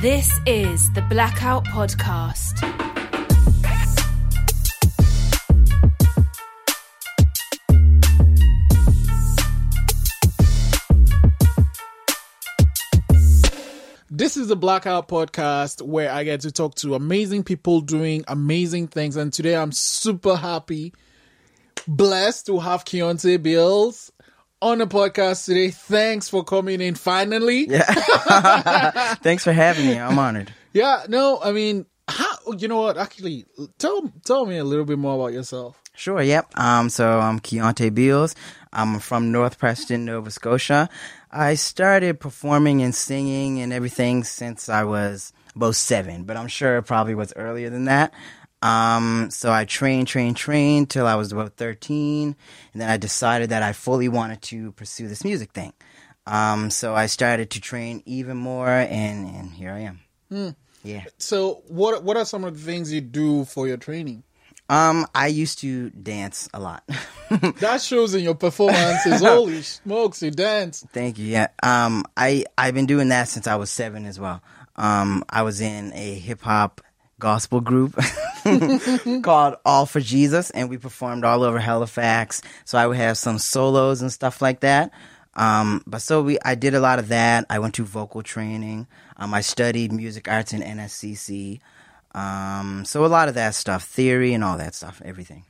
This is the Blackout Podcast. This is the Blackout Podcast where I get to talk to amazing people doing amazing things. And today I'm super happy, blessed to have Keontae Beals on the podcast today. Thanks for coming in finally. Yeah. Thanks for having me. I'm honored. Yeah, no, I mean, how, you know what? Actually, tell tell me a little bit more about yourself. Sure, yep. Um, so I'm Keontae Beals. I'm from North Preston, Nova Scotia. I started performing and singing and everything since I was about seven, but I'm sure it probably was earlier than that. Um, so I trained, trained, trained till I was about 13, and then I decided that I fully wanted to pursue this music thing. Um, so I started to train even more, and, and here I am. Yeah. So, what what are some of the things you do for your training? Um, I used to dance a lot. That shows in your performances. Holy smokes, you dance. Thank you. Yeah. Um, I I've been doing that since I was seven as well. Um, I was in a hip hop gospel group called All for Jesus, and we performed all over Halifax. So I would have some solos and stuff like that. Um, but so we, I did a lot of that. I went to vocal training. Um, I studied music arts in NSCC. Um, so a lot of that stuff, theory and all that stuff, everything.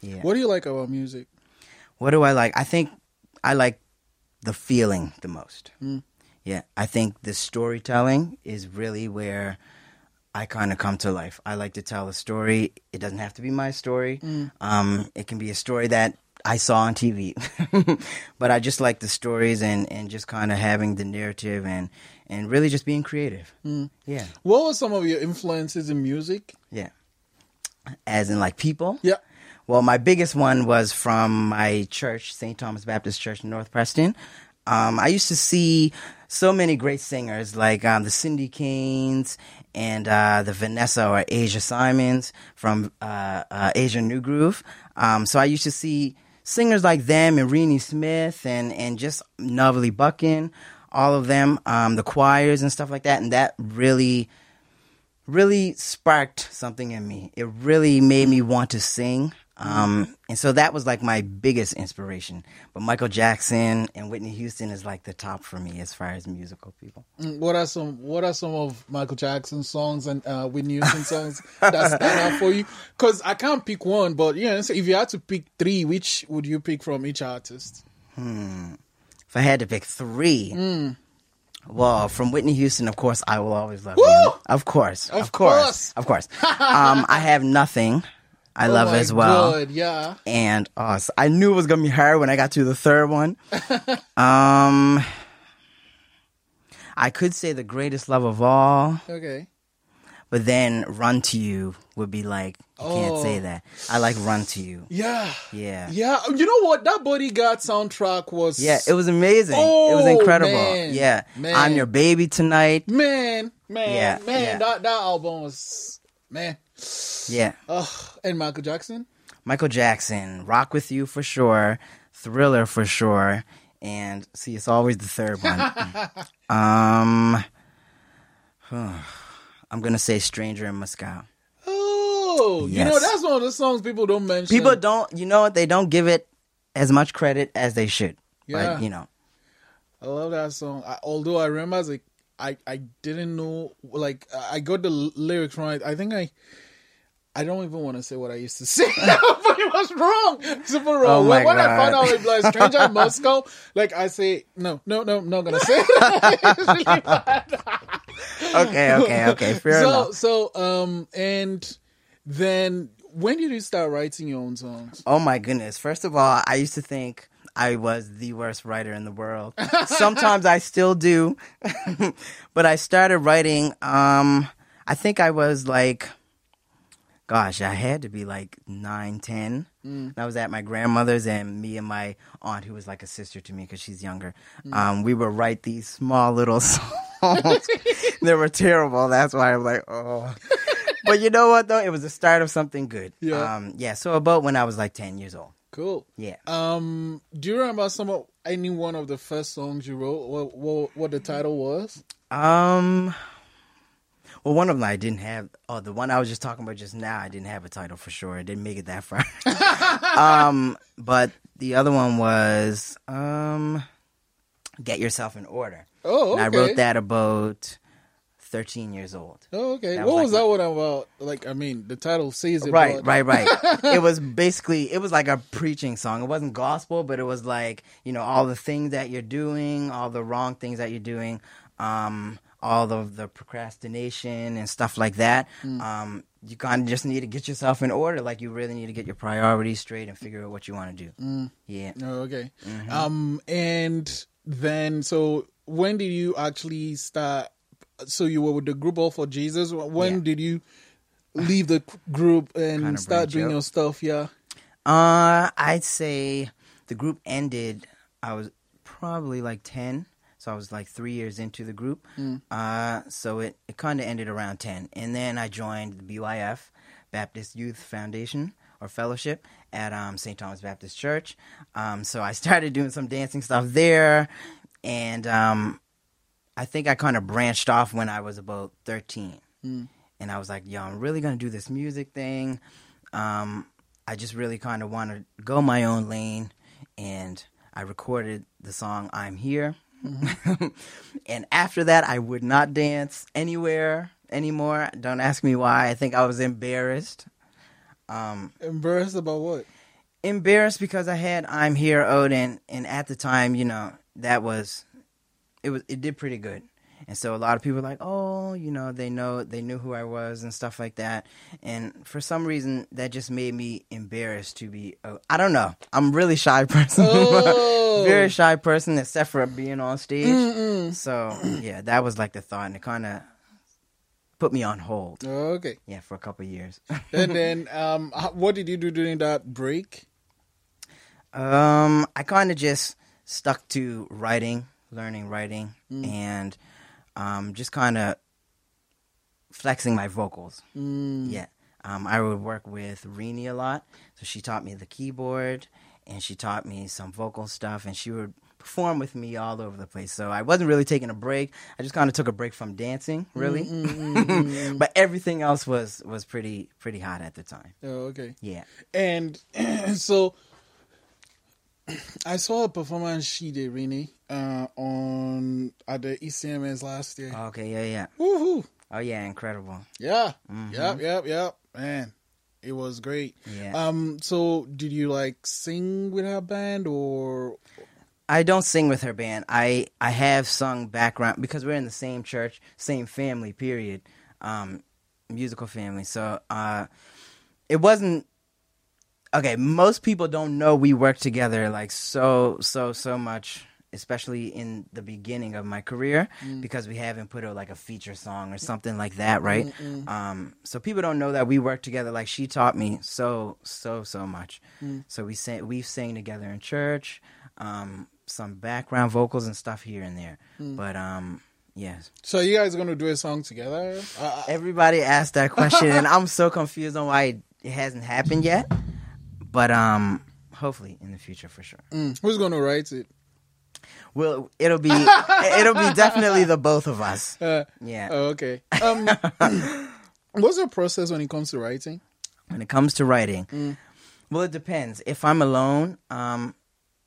Yeah. What do you like about music? What do I like? I think I like the feeling the most. Yeah, I think the storytelling is really where I kind of come to life. I like to tell a story. It doesn't have to be my story. Um, it can be a story that I saw on TV, but I just like the stories and, and just kind of having the narrative and and really just being creative. Yeah, What were some of your influences in music? yeah. As in like people. Yeah. Well, my biggest one was from my church, St. Thomas Baptist Church in North Preston. Um, I used to see so many great singers like um, the Cindy Canes and uh, the Vanessa or Asia Simons from uh, uh, Asia New Groove. Um, so I used to see singers like them and Reeny Smith and, and just Novelly Buckin, all of them, um, the choirs and stuff like that. And that really really sparked something in me. It really made me want to sing. Um, and so that was like my biggest inspiration. But Michael Jackson and Whitney Houston is like the top for me as far as musical people. Mm, What are some What are some of Michael Jackson's songs and uh, Whitney Houston songs that stand out for you? Because I can't pick one, but yeah, so if you had to pick three, which would you pick from each artist? If I had to pick three, well, from Whitney Houston, of course, I will always love Woo! you. Of course, Of of, course, course. of course. um, I have nothing. I love oh my as well. God, yeah. and uh, so I knew it was gonna be hard when I got to the third one. um, I could say the greatest love of all, Okay. but then "Run to You" would be like you can't say Oh. that. I like "Run to You." Yeah. Yeah, Yeah. You know what? That Bodyguard soundtrack was. yeah, it was amazing. Oh, it Oh, was incredible. man. Yeah, Man. I'm your baby tonight. Man, man, Yeah, man. yeah. That that album was man. Yeah, Ugh. And Michael Jackson. Michael Jackson, "Rock with You" for sure, "Thriller" for sure, and see, it's always the third one. um, I'm gonna say "Stranger in Moscow." Oh, you know that's one of the songs people don't mention. People don't, you know, what? they don't give it as much credit as they should. Yeah. Like, you know, I love that song. I, although I remember as a, I I didn't know like I got the lyrics right. I think I. I don't even want to say what I used to say, but it was wrong, super wrong. Oh when when I found out it was like stranger in Moscow, like I say, no, no, no, I'm not gonna say. it. Really okay, okay, okay, fair so, enough. so, um, and then when did you start writing your own songs? Oh my goodness. First of all, I used to think I was the worst writer in the world. Sometimes I still do. but I started writing um I think I was like gosh, I had to be like nine, ten. I was at my grandmother's, and me and my aunt, who was like a sister to me because she's younger, um, we would write these small little songs. they were terrible. That's why I'm like, oh. but you know what, though? It was the start of something good. Yeah. Um, yeah. So about when I was like 10 years old. Cool. Yeah. Um, do you remember some of any one of the first songs you wrote? What what, what the title was? Um, Well, one of them I didn't have. Oh, the one I was just talking about just now, I didn't have a title for sure. I didn't make it that far. um, but the other one was um, "Get Yourself in Order." Oh, And I wrote that about thirteen years old. Oh, okay. That what was was like that one about? Like, I mean, the title says it. Right, right, right. it was basically it was like a preaching song. It wasn't gospel, but it was like you know all the things that you're doing, all the wrong things that you're doing, um, all of the procrastination and stuff like that. Um, you kind of just need to get yourself in order. Like you really need to get your priorities straight and figure out what you want to do. Yeah. Oh, okay. Mm-hmm. Um, and then so when did you actually start? So you were with the group All for Jesus. When Yeah. did you leave the group and Kinda start doing out. your stuff? Yeah. Uh, I'd say the group ended. I was probably like ten, so I was like three years into the group. Uh, so it it kind of ended around ten, and then I joined the BYF, Baptist Youth Foundation or Fellowship at um, St. Thomas Baptist Church. Um, so I started doing some dancing stuff there, and um, I think I kind of branched off when I was about thirteen, and I was like, "Yo, I'm really gonna do this music thing." Um, I just really kind of want to go my own lane, and I recorded the song "I'm Here." and after that, I would not dance anywhere anymore. Don't ask me why. I think I was embarrassed. Um, Embarrassed about what? embarrassed because I had "I'm Here" Odin, and at the time, you know, that was it was it did pretty good. And so a lot of people were like, oh, you know, they know they knew who I was and stuff like that. And for some reason, that just made me embarrassed to be. Uh, I don't know. I'm a really shy person, Oh. very shy person, except for being on stage. So yeah, that was like the thought, and it kind of put me on hold. Okay. Yeah, for a couple years. and then, um, what did you do during that break? Um, I kind of just stuck to writing, learning writing, and um, just kind of flexing my vocals. Mm. Yeah. Um, I would work with Reeny a lot, so she taught me the keyboard, and she taught me some vocal stuff, and she would perform with me all over the place. So I wasn't really taking a break. I just kind of took a break from dancing, mm, really. Mm, but everything else was was pretty pretty hot at the time. Oh, okay. Yeah. And so I saw a performance she did, Reeny, uh, on at the ECMAs last year. Okay. Yeah. Yeah. Woohoo! Oh yeah. Incredible. Yeah. Yep. Yep. Yep. Man, it was great. Yeah. Um. So, did you like sing with her band or? I don't sing with her band. I I have sung background because we're in the same church, same family. Period. Um, musical family. So uh, it wasn't okay. Most people don't know we work together like so so so much, especially in the beginning of my career because we haven't put out like a feature song or something like that, right? Um, so people don't know that we work together. Like she taught me so so so much. So we sang we sang together in church. Um, some background vocals and stuff here and there, but um, yes. So you guys gonna do a song together? Uh, Everybody asked that question, and I'm so confused on why it hasn't happened yet. But um, hopefully in the future for sure. mm, who's gonna write it? Well, it'll be it'll be definitely the both of us. Uh, Yeah. oh, okay. Um, what's your process when it comes to writing? When it comes to writing, well, it depends. If I'm alone, um,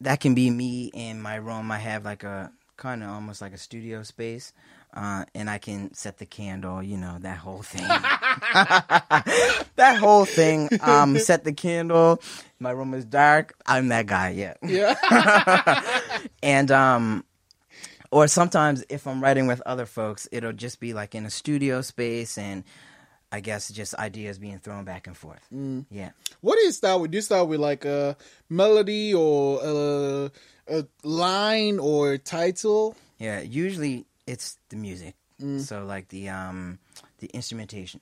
that can be me in my room. I have like a kind of almost like a studio space. Uh, and I can set the candle, you know, that whole thing. that whole thing. Um, set the candle. My room is dark. I'm that guy. Yeah. Yeah. and um or sometimes if i'm writing with other folks it'll just be like in a studio space and i guess just ideas being thrown back and forth yeah what do you start with? Do you start with like a melody or a, a line or title? yeah usually it's the music so like the um the instrumentation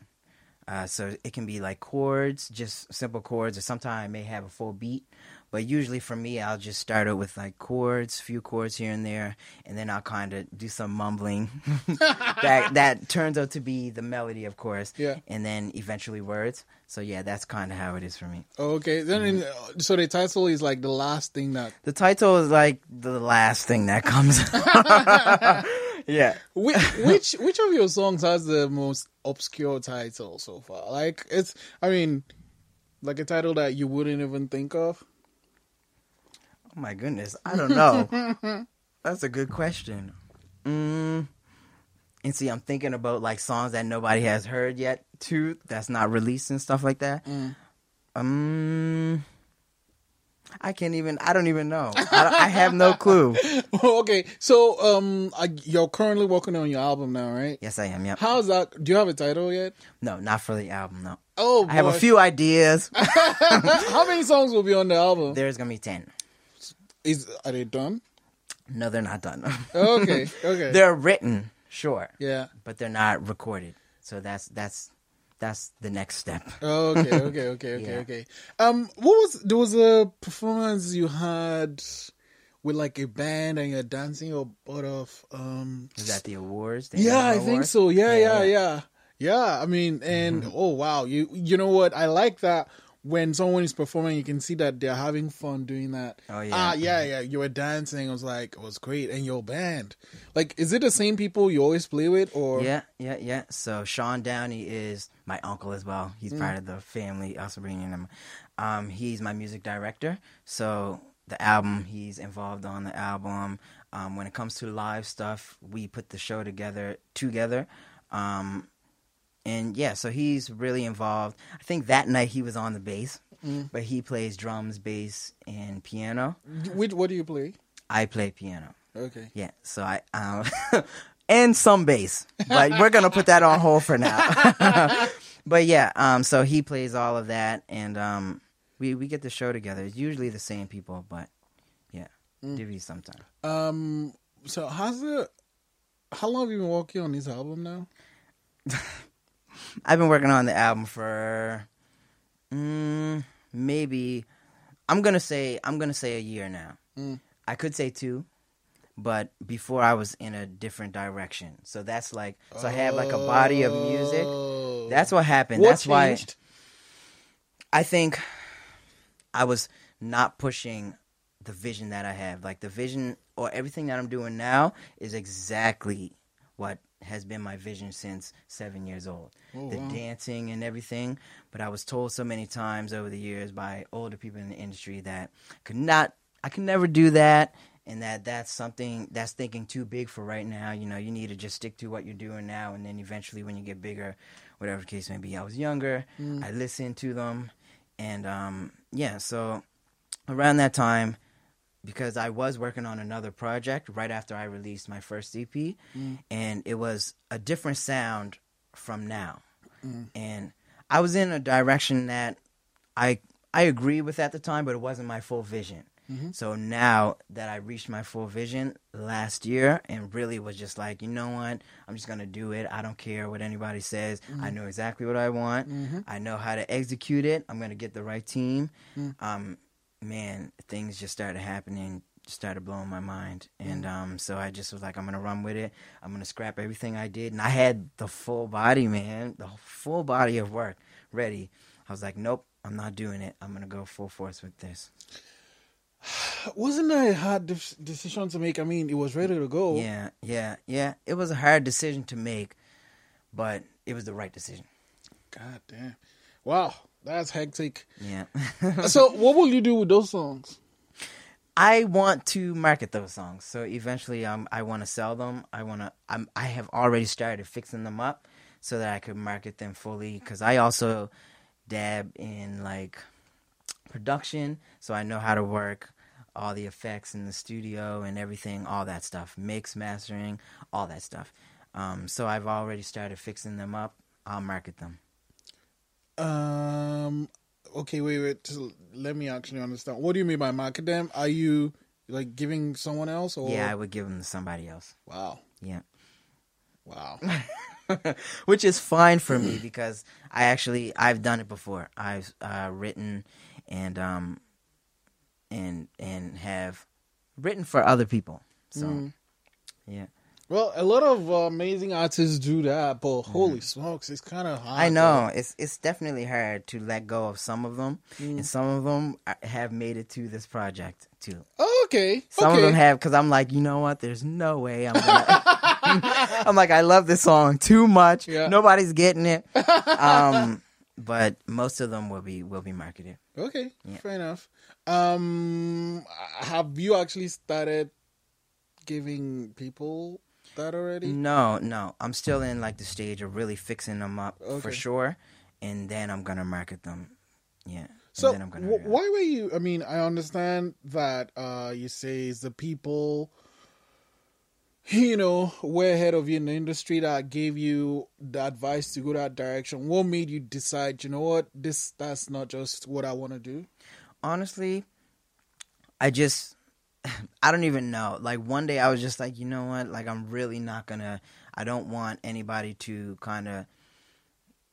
uh, so it can be like chords, just simple chords, or sometimes I may have a full beat. But usually for me, I'll just start out with like chords, few chords here and there, and then I'll kind of do some mumbling. that that turns out to be the melody, of course. Yeah. And then eventually words. So yeah, that's kind of how it is for me. Okay. Then, in, so the title is like the last thing that. The title is like the last thing that comes. yeah. which, which which of your songs has the most obscure title so far? Like it's, I mean, like a title that you wouldn't even think of. Oh my goodness, I don't know. That's a good question. Mm, and see, I'm thinking about like songs that nobody has heard yet, too. That's not released and stuff like that. Um, I can't even. I don't even know. I, I have no clue. okay, so um, I, you're currently working on your album now, right? Yes, I am. Yeah. How's that? Do you have a title yet? No, not for the album. No. Oh, I have a few ideas. How many songs will be on the album? There's gonna be ten. Is are they done? No, they're not done. Okay, okay. they're written, sure, yeah. but they're not recorded. So that's that's that's the next step. Okay, okay, okay, okay, Yeah. okay. Um, what was there was a performance you had with like a band and you're dancing or part of um. Is that the awards? The Yeah, I annual think awards? so. Yeah, yeah, Yeah, yeah, yeah. yeah. I mean, and Mm-hmm. oh wow, you you know what? I like that when someone is performing, you can see that they're having fun doing that. Oh, yeah. Ah, yeah, yeah. You were dancing. I was like, it was great. And your band, like, is it the same people you always play with, or Yeah, yeah, yeah. So Sean Downey is my uncle as well. He's part of the family, also bringing him. Um, he's my music director. So the album, he's involved on the album. Um, when it comes to live stuff, we put the show together together. Um, and yeah, so he's really involved. I think that night he was on the bass, but he plays drums, bass, and piano. which? What do you play? I play piano. Okay. Yeah, so I um and some bass, but we're gonna put that on hold for now. but yeah, um, so he plays all of that, and um, we we get the show together. It's usually the same people, but yeah, divvy sometime. Um. So how's the? How long have you been working on this album now? I've been working on the album for mm, maybe I'm gonna say I'm gonna say a year now. Mm. I could say two, but before I was in a different direction. So that's like so I had like a body of music. Oh. That's what happened. What That's why? I think I was not pushing the vision that I have. Like the vision or everything that I'm doing now is exactly what has been my vision since seven years old. Oh, the wow. dancing and everything. But I was told so many times over the years by older people in the industry that could not I could never do that and that that's something that's thinking too big for right now. You know, you need to just stick to what you're doing now and then eventually when you get bigger, whatever the case may be. I was younger. I listened to them and um yeah, so around that time because I was working on another project right after I released my first EP, mm. and it was a different sound from now. Mm. And I was in a direction that I I agree with at the time, but it wasn't my full vision. Mm-hmm. So now that I reached my full vision last year and really was just like, you know what? I'm just going to do it. I don't care what anybody says. I mm-hmm. know exactly what I want. Mm-hmm. I know how to execute it. I'm going to get the right team. Mm. Um, man, things just started happening, started blowing my mind. And um, so I just was like, I'm going to run with it. I'm going to scrap everything I did. And I had the full body, man, the full body of work ready. I was like, nope, I'm not doing it. I'm going to go full force with this. Wasn't that a hard de- decision to make? I mean, it was ready to go. Yeah, yeah, yeah. It was a hard decision to make, but it was the right decision. God damn. Wow, that's hectic. Yeah. so, what will you do with those songs? I want to market those songs. So eventually, um, I want to sell them. I want to. I'm. I have already started fixing them up so that I could market them fully. Because I also dab in like production, so I know how to work all the effects in the studio and everything, all that stuff, mix, mastering, all that stuff. Um, so I've already started fixing them up. I'll market them. Um. Okay, wait, wait. let me actually understand. What do you mean by market them? Are you like giving someone else, or Yeah, I would give them to somebody else. Wow, Yeah. wow. which is fine for me because I actually I've done it before. I've uh, written and um and and have written for other people. So yeah, well, a lot of uh, amazing artists do that, but holy smokes, it's kind of hard. I know it's it's definitely hard to let go of some of them, and some of them uh, have made it to this project too. to- Okay, Some okay. of them have because I'm like, you know what? There's no way I'm gonna. I'm like, I love this song too much. Yeah. Nobody's getting it. Um, but most of them will be will be marketed. Okay, fair enough. Um, have you actually started giving people that already? No, no, I'm still in like the stage of really fixing them up for sure, and then I'm gonna market them. Yeah. and So then I'm gonna. wh- why were you? I mean, I understand that uh, you say it's the people, you know, way ahead of you in the industry that gave you the advice to go that direction. What made you decide? You know what? This that's not just what I want to do. honestly, I just I don't even know. Like one day I was just like, you know what? Like I'm really not gonna. I don't want anybody to kind of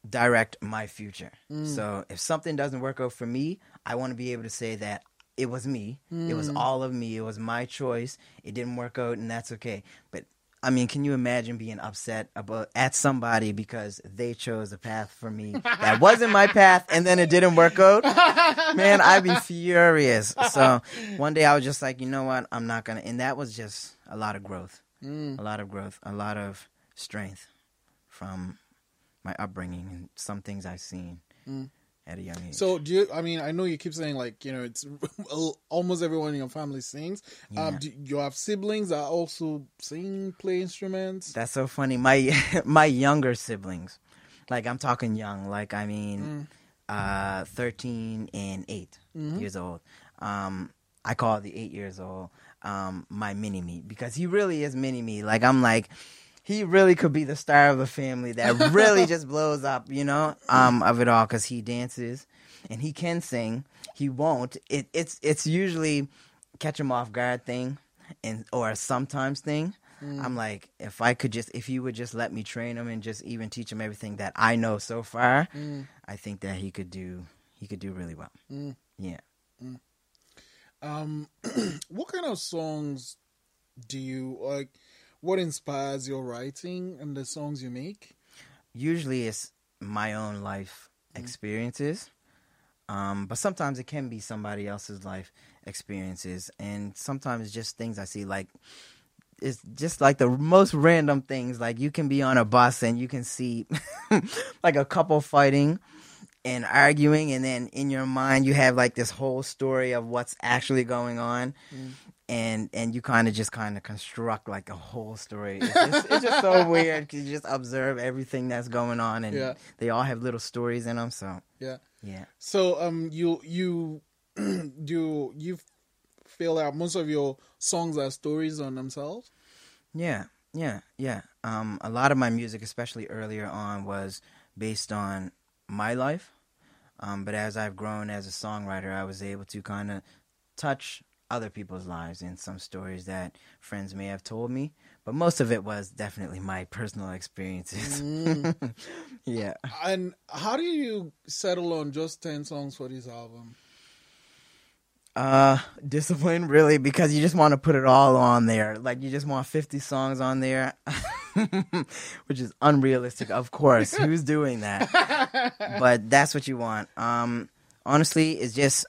direct my future. Mm. So if something doesn't work out for me, I want to be able to say that it was me. It was mm. all of me. It was my choice. It didn't work out, and that's okay. But I mean, can you imagine being upset about at somebody because they chose a path for me that wasn't my path, and then it didn't work out? Man, I'd be furious. So one day I was just like, you know what? I'm not gonna. And that was just a lot of growth, mm. a lot of growth, a lot of strength from my upbringing and some things I've seen mm. At a young age. So do you? I mean, I know you keep saying like you know it's almost everyone in your family sings. Um, do you have siblings that also sing, play instruments? That's so funny. My my younger siblings, like I'm talking young, like I Mm. mean, uh, thirteen and 8 Mm-hmm. years old. Um, I call the eight years old um my mini me because he really is mini me. Like I'm like. He really could be the star of the family that really just blows up, you know, um, of it all because he dances and he can sing. He won't. It, it's it's usually catch him off guard thing, and or a sometimes thing. I'm like, if I could just, if you would just let me train him and just even teach him everything that I know so far, I think that he could do, he could do really well. Yeah. Um, what kind of songs do you like? What inspires your writing and the songs you make? Usually it's my own life experiences, um, but sometimes it can be somebody else's life experiences, and sometimes it's just things I see like. It's just like the most random things. Like you can be on a bus and you can see like a couple fighting and arguing, and then in your mind you have like this whole story of what's actually going on, and and you kind of just kind of construct like a whole story. It's just, it's just so weird you just observe everything that's going on, and Yeah. they all have little stories in them. So Yeah. yeah, So um, you you do you feel that most of your songs are stories on themselves. yeah, yeah, yeah. Um, a lot of my music, especially earlier on, was based on my life. Um, but as I've grown as a songwriter, I was able to kind of touch other people's lives and some stories that friends may have told me. But most of it was definitely my personal experiences. yeah. And how do you settle on just ten songs for this album? Uh, discipline, really, because you just want to put it all on there. Like, you just want 50 songs on there, which is unrealistic, of course. Who's doing that? but that's what you want. Um, honestly, it's just,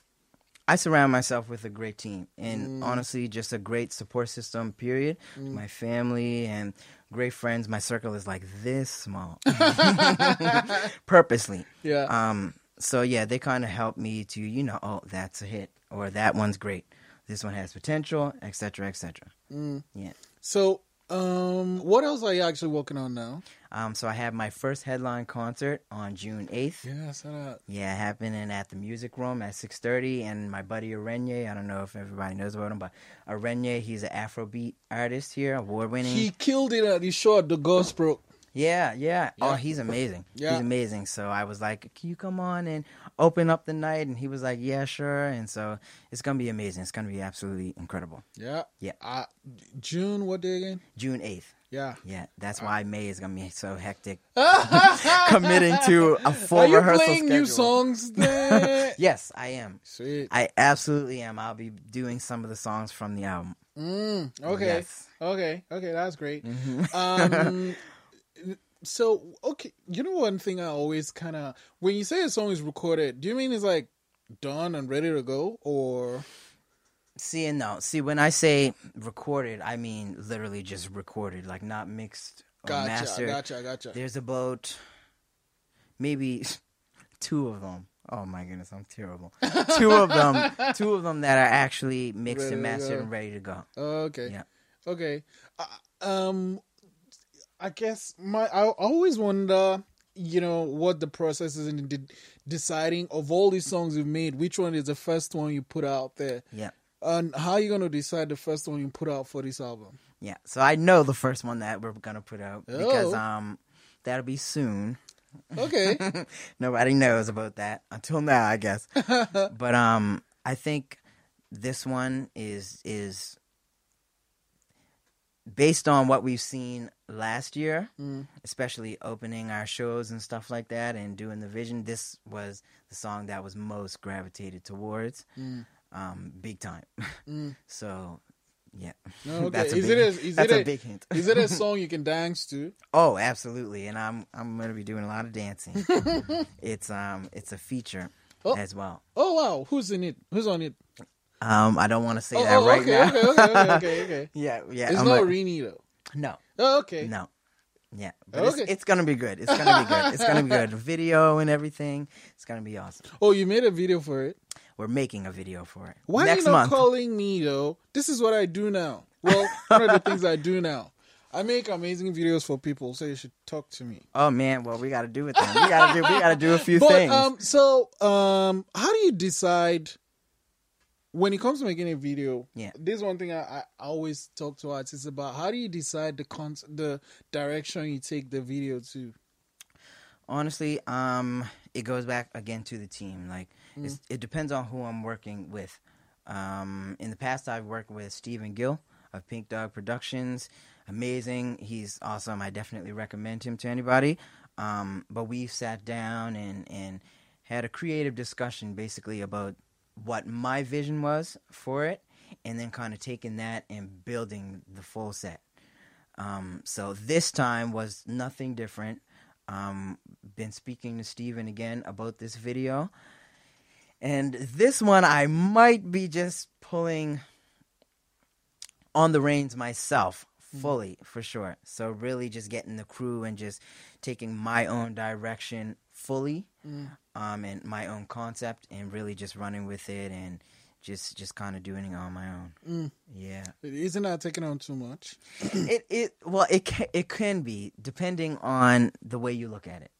I surround myself with a great team and mm. honestly, just a great support system, period. Mm. My family and great friends. My circle is like this small, purposely. Yeah. Um, so yeah, they kind of help me to, you know, oh, that's a hit or that one's great. This one has potential, etc., etc. Mm. Yeah. So um, what else are you actually working on now? Um, so I have my first headline concert on June eighth. Yeah, I saw that. Yeah, happening at the Music Room at six thirty, and my buddy Arenye. I don't know if everybody knows about him, but Arenye, he's an Afrobeat artist here, award winning. He killed it at the show at the Gospel. Yeah, yeah. Oh, he's amazing. Yeah. He's amazing. So I was like, "Can you come on and open up the night?" And he was like, "Yeah, sure." And so it's gonna be amazing. It's gonna be absolutely incredible. Yeah. Yeah. Uh, June, what day again? June eighth. Yeah. Yeah, that's why May is gonna be so hectic. Committing to a full Are you rehearsal playing schedule. new songs there? Yes, I am. Sweet. I absolutely am. I'll be doing some of the songs from the album. Mm, okay. Yes. Okay. Okay. That's great. Mhm. Um, so okay, you know one thing I always kind of when you say a song is recorded, do you mean it's like done and ready to go, or See, and no. See, when I say recorded, I mean literally just recorded, like not mixed or Gotcha, mastered. gotcha, gotcha. There's about maybe two of them. Oh my goodness, I'm terrible. two of them, two of them that are actually mixed Ready and mastered and ready to go. Okay. Yeah. Okay. Uh, um, I guess my I always wonder, you know, what the process is in de- deciding of all these songs you've made, which one is the first one you put out there, Yeah. and how are you gonna decide the first one you put out for this album? Yeah. So I know the first one that we're gonna put out because Oh. um that'll be soon. Okay. Nobody knows about that until now, I guess. but um, I think this one is is based on what we've seen last year, especially opening our shows and stuff like that, and doing the vision. This was the song that was most gravitated towards, um, big time. so, yeah, Okay. that's a is big, it a, is that's it a a, big hint. is it a song you can dance to? Oh, absolutely, and I'm I'm gonna be doing a lot of dancing. it's um it's a feature Oh. as well. Oh wow, who's in it? Who's on it? Um, I don't want to say Oh, that oh, right okay, now. okay, okay, okay, okay, okay. yeah, yeah. It's I'm not like- Reeny though. No, Oh, okay. no, yeah. But Okay. it's, it's gonna be good. It's gonna be good. It's gonna be good. Video and everything. It's gonna be awesome. Oh, you made a video for it. We're making a video for it Why next are you not month. calling me though? This is what I do now. Well, one of the things I do now. I make amazing videos for people, so you should talk to me. oh man, well we got to do it then. We got to do. We got to do a few But things. um, so um, how do you decide when it comes to making a video? Yeah. this one thing I, I always talk to artists about. How do you decide the con- the direction you take the video to? honestly um it goes back again to the team like Mm. it's, it depends on who i'm working with um in the past i've worked with stephen gill of pink dog productions amazing he's awesome i definitely recommend him to anybody um but we've sat down and and had a creative discussion basically about what my vision was for it and then kind of taking that and building the full set um, so this time was nothing different. Um, been speaking to Steven again about this video. And this one, I might be just pulling on the reins myself Mm. fully for sure. So, really, just getting the crew and just taking my own direction fully mm. um, and my own concept and really just running with it and just just kind of doing it on my own. Mm. Yeah Isn't that taking on too much? it it well it can, it can be depending on the way you look at it.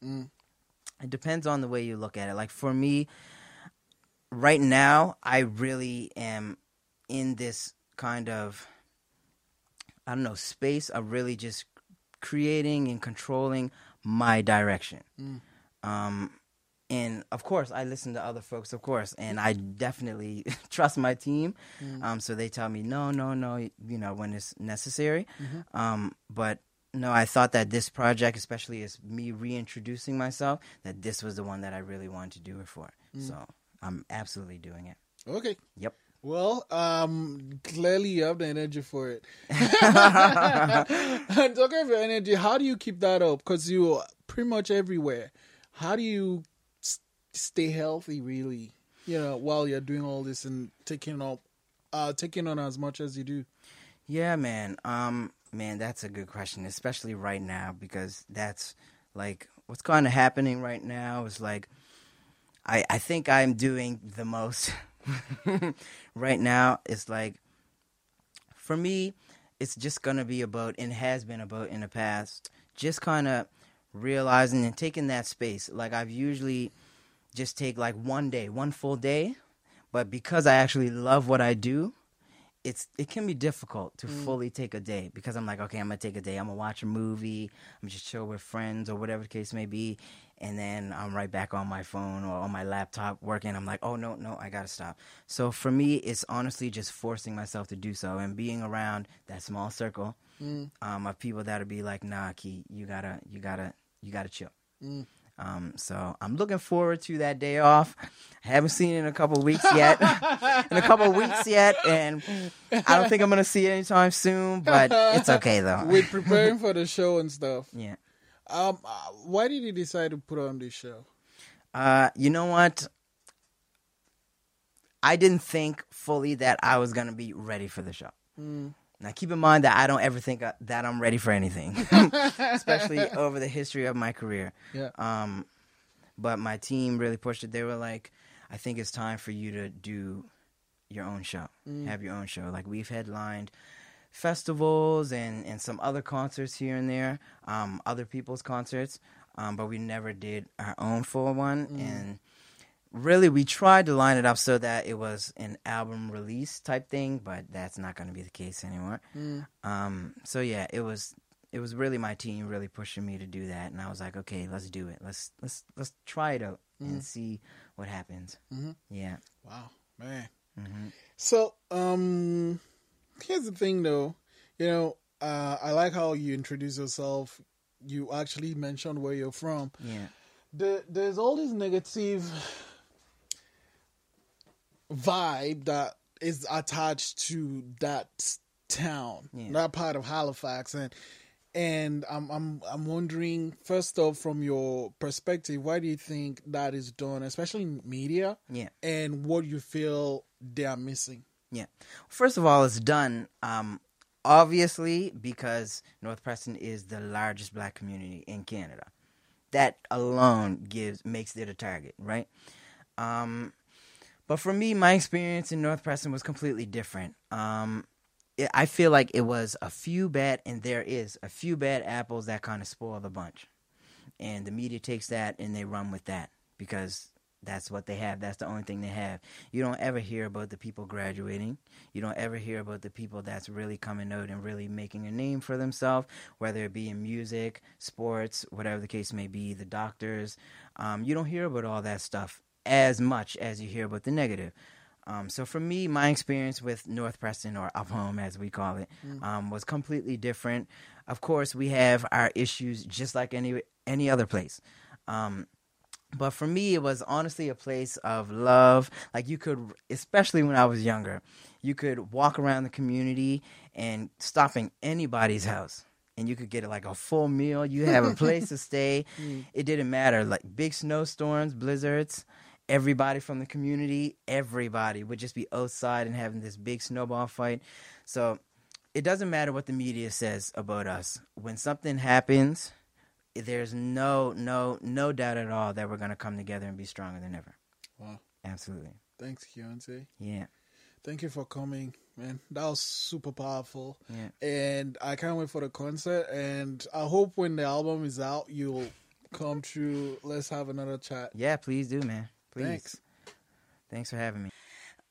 It depends on the way you look at it. Like for me, right now, I really am in this kind of I don't know space of really just creating and controlling my direction. Um, and of course, I listen to other folks, of course, and I definitely trust my team. Um, so they tell me, no, no, no, you know, when it's necessary. Um, but no, I thought that this project, especially as me reintroducing myself, that this was the one that I really wanted to do it for. So I'm absolutely doing it. Okay. Yep. Well, um, clearly you have the energy for it. and talking your energy, how do you keep that up? Because you're pretty much everywhere. How do you s- stay healthy, really? You know, while you're doing all this and taking up, uh, taking on as much as you do. Yeah, man. Um, man, that's a good question, especially right now because that's like what's kind of happening right now is like I I think I'm doing the most right now. It's like for me, it's just gonna be about and has been about in the past, just kind of realizing and taking that space. Like I've usually just take like one day, one full day, but because I actually love what I do, it's it can be difficult to mm. fully take a day because I'm like, okay, I'm gonna take a day. I'm gonna watch a movie. I'm just chill with friends or whatever the case may be, and then I'm right back on my phone or on my laptop working. I'm like, oh no, no, I gotta stop. So for me, it's honestly just forcing myself to do so and being around that small circle um, of people that'll be like, nah, Key, you gotta, you gotta, you gotta chill. Um, so I'm looking forward to that day off. I haven't seen it in a couple weeks yet. in a couple weeks yet, and I don't think I'm gonna see it anytime soon. But it's okay though. We're preparing for the show and stuff. yeah. Um, uh, why did you decide to put on this show? Uh, you know what? I didn't think fully that I was gonna be ready for the show. Now, keep in mind that I don't ever think uh, that I'm ready for anything, especially over the history of my career. Yeah. Um, but my team really pushed it. They were like, "I think it's time for you to do your own show, have your own show." Like we've headlined festivals and and some other concerts here and there, um, other people's concerts, um, but we never did our own full one. And really, we tried to line it up so that it was an album release type thing, but that's not going to be the case anymore. Um, so yeah, it was it was really my team really pushing me to do that, and I was like, okay, let's do it. Let's let's let's try it out and see what happens. Yeah. Wow, man. So, um, here's the thing, though. You know, uh, I like how you introduce yourself. You actually mentioned where you're from. Yeah. There, there's all this negative vibe that is attached to that town, Yeah. that part of Halifax, and and I'm I'm I'm wondering first off from your perspective, why do you think that is done, especially in media, Yeah. and what you feel they are missing? Yeah. First of all, it's done um, obviously because North Preston is the largest black community in Canada. That alone gives makes it a target, right? Um, but for me, my experience in North Preston was completely different. Um, it, I feel like it was a few bad, and there is a few bad apples that kind of spoil the bunch, and the media takes that and they run with that because that's what they have. That's the only thing they have. You don't ever hear about the people graduating. You don't ever hear about the people that's really coming out and really making a name for themselves, whether it be in music, sports, whatever the case may be, the doctors. Um, you don't hear about all that stuff as much as you hear about the negative. Um, so for me, my experience with North Preston, or up home as we call it, um, was completely different. Of course, we have our issues just like any any other place. Um, but for me it was honestly a place of love. Like you could especially when i was younger you could walk around the community and stopping anybody's house and you could get like a full meal. You have a place to stay. Mm. It didn't matter like big snowstorms blizzards everybody from the community everybody would just be outside and having this big snowball fight. So it doesn't matter what the media says about us. When something happens there's no no no doubt at all that we're gonna come together and be stronger than ever. Wow. Absolutely. Thanks, Keontae. Yeah. Thank you for coming, man. That was super powerful. Yeah. And I can't wait for the concert. And I hope when the album is out, you'll come through. Let's have another chat. Yeah, please do, man. Please. Thanks. Thanks for having me.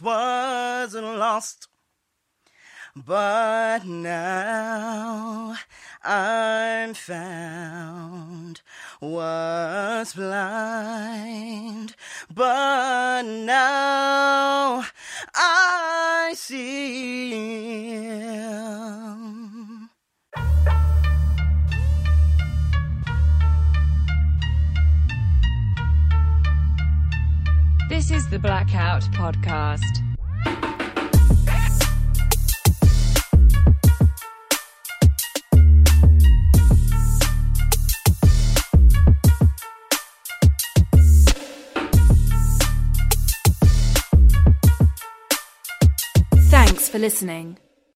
Once was lost, but now I'm found. Was blind, but now I see. This is the Blackout Podcast. Thanks for listening.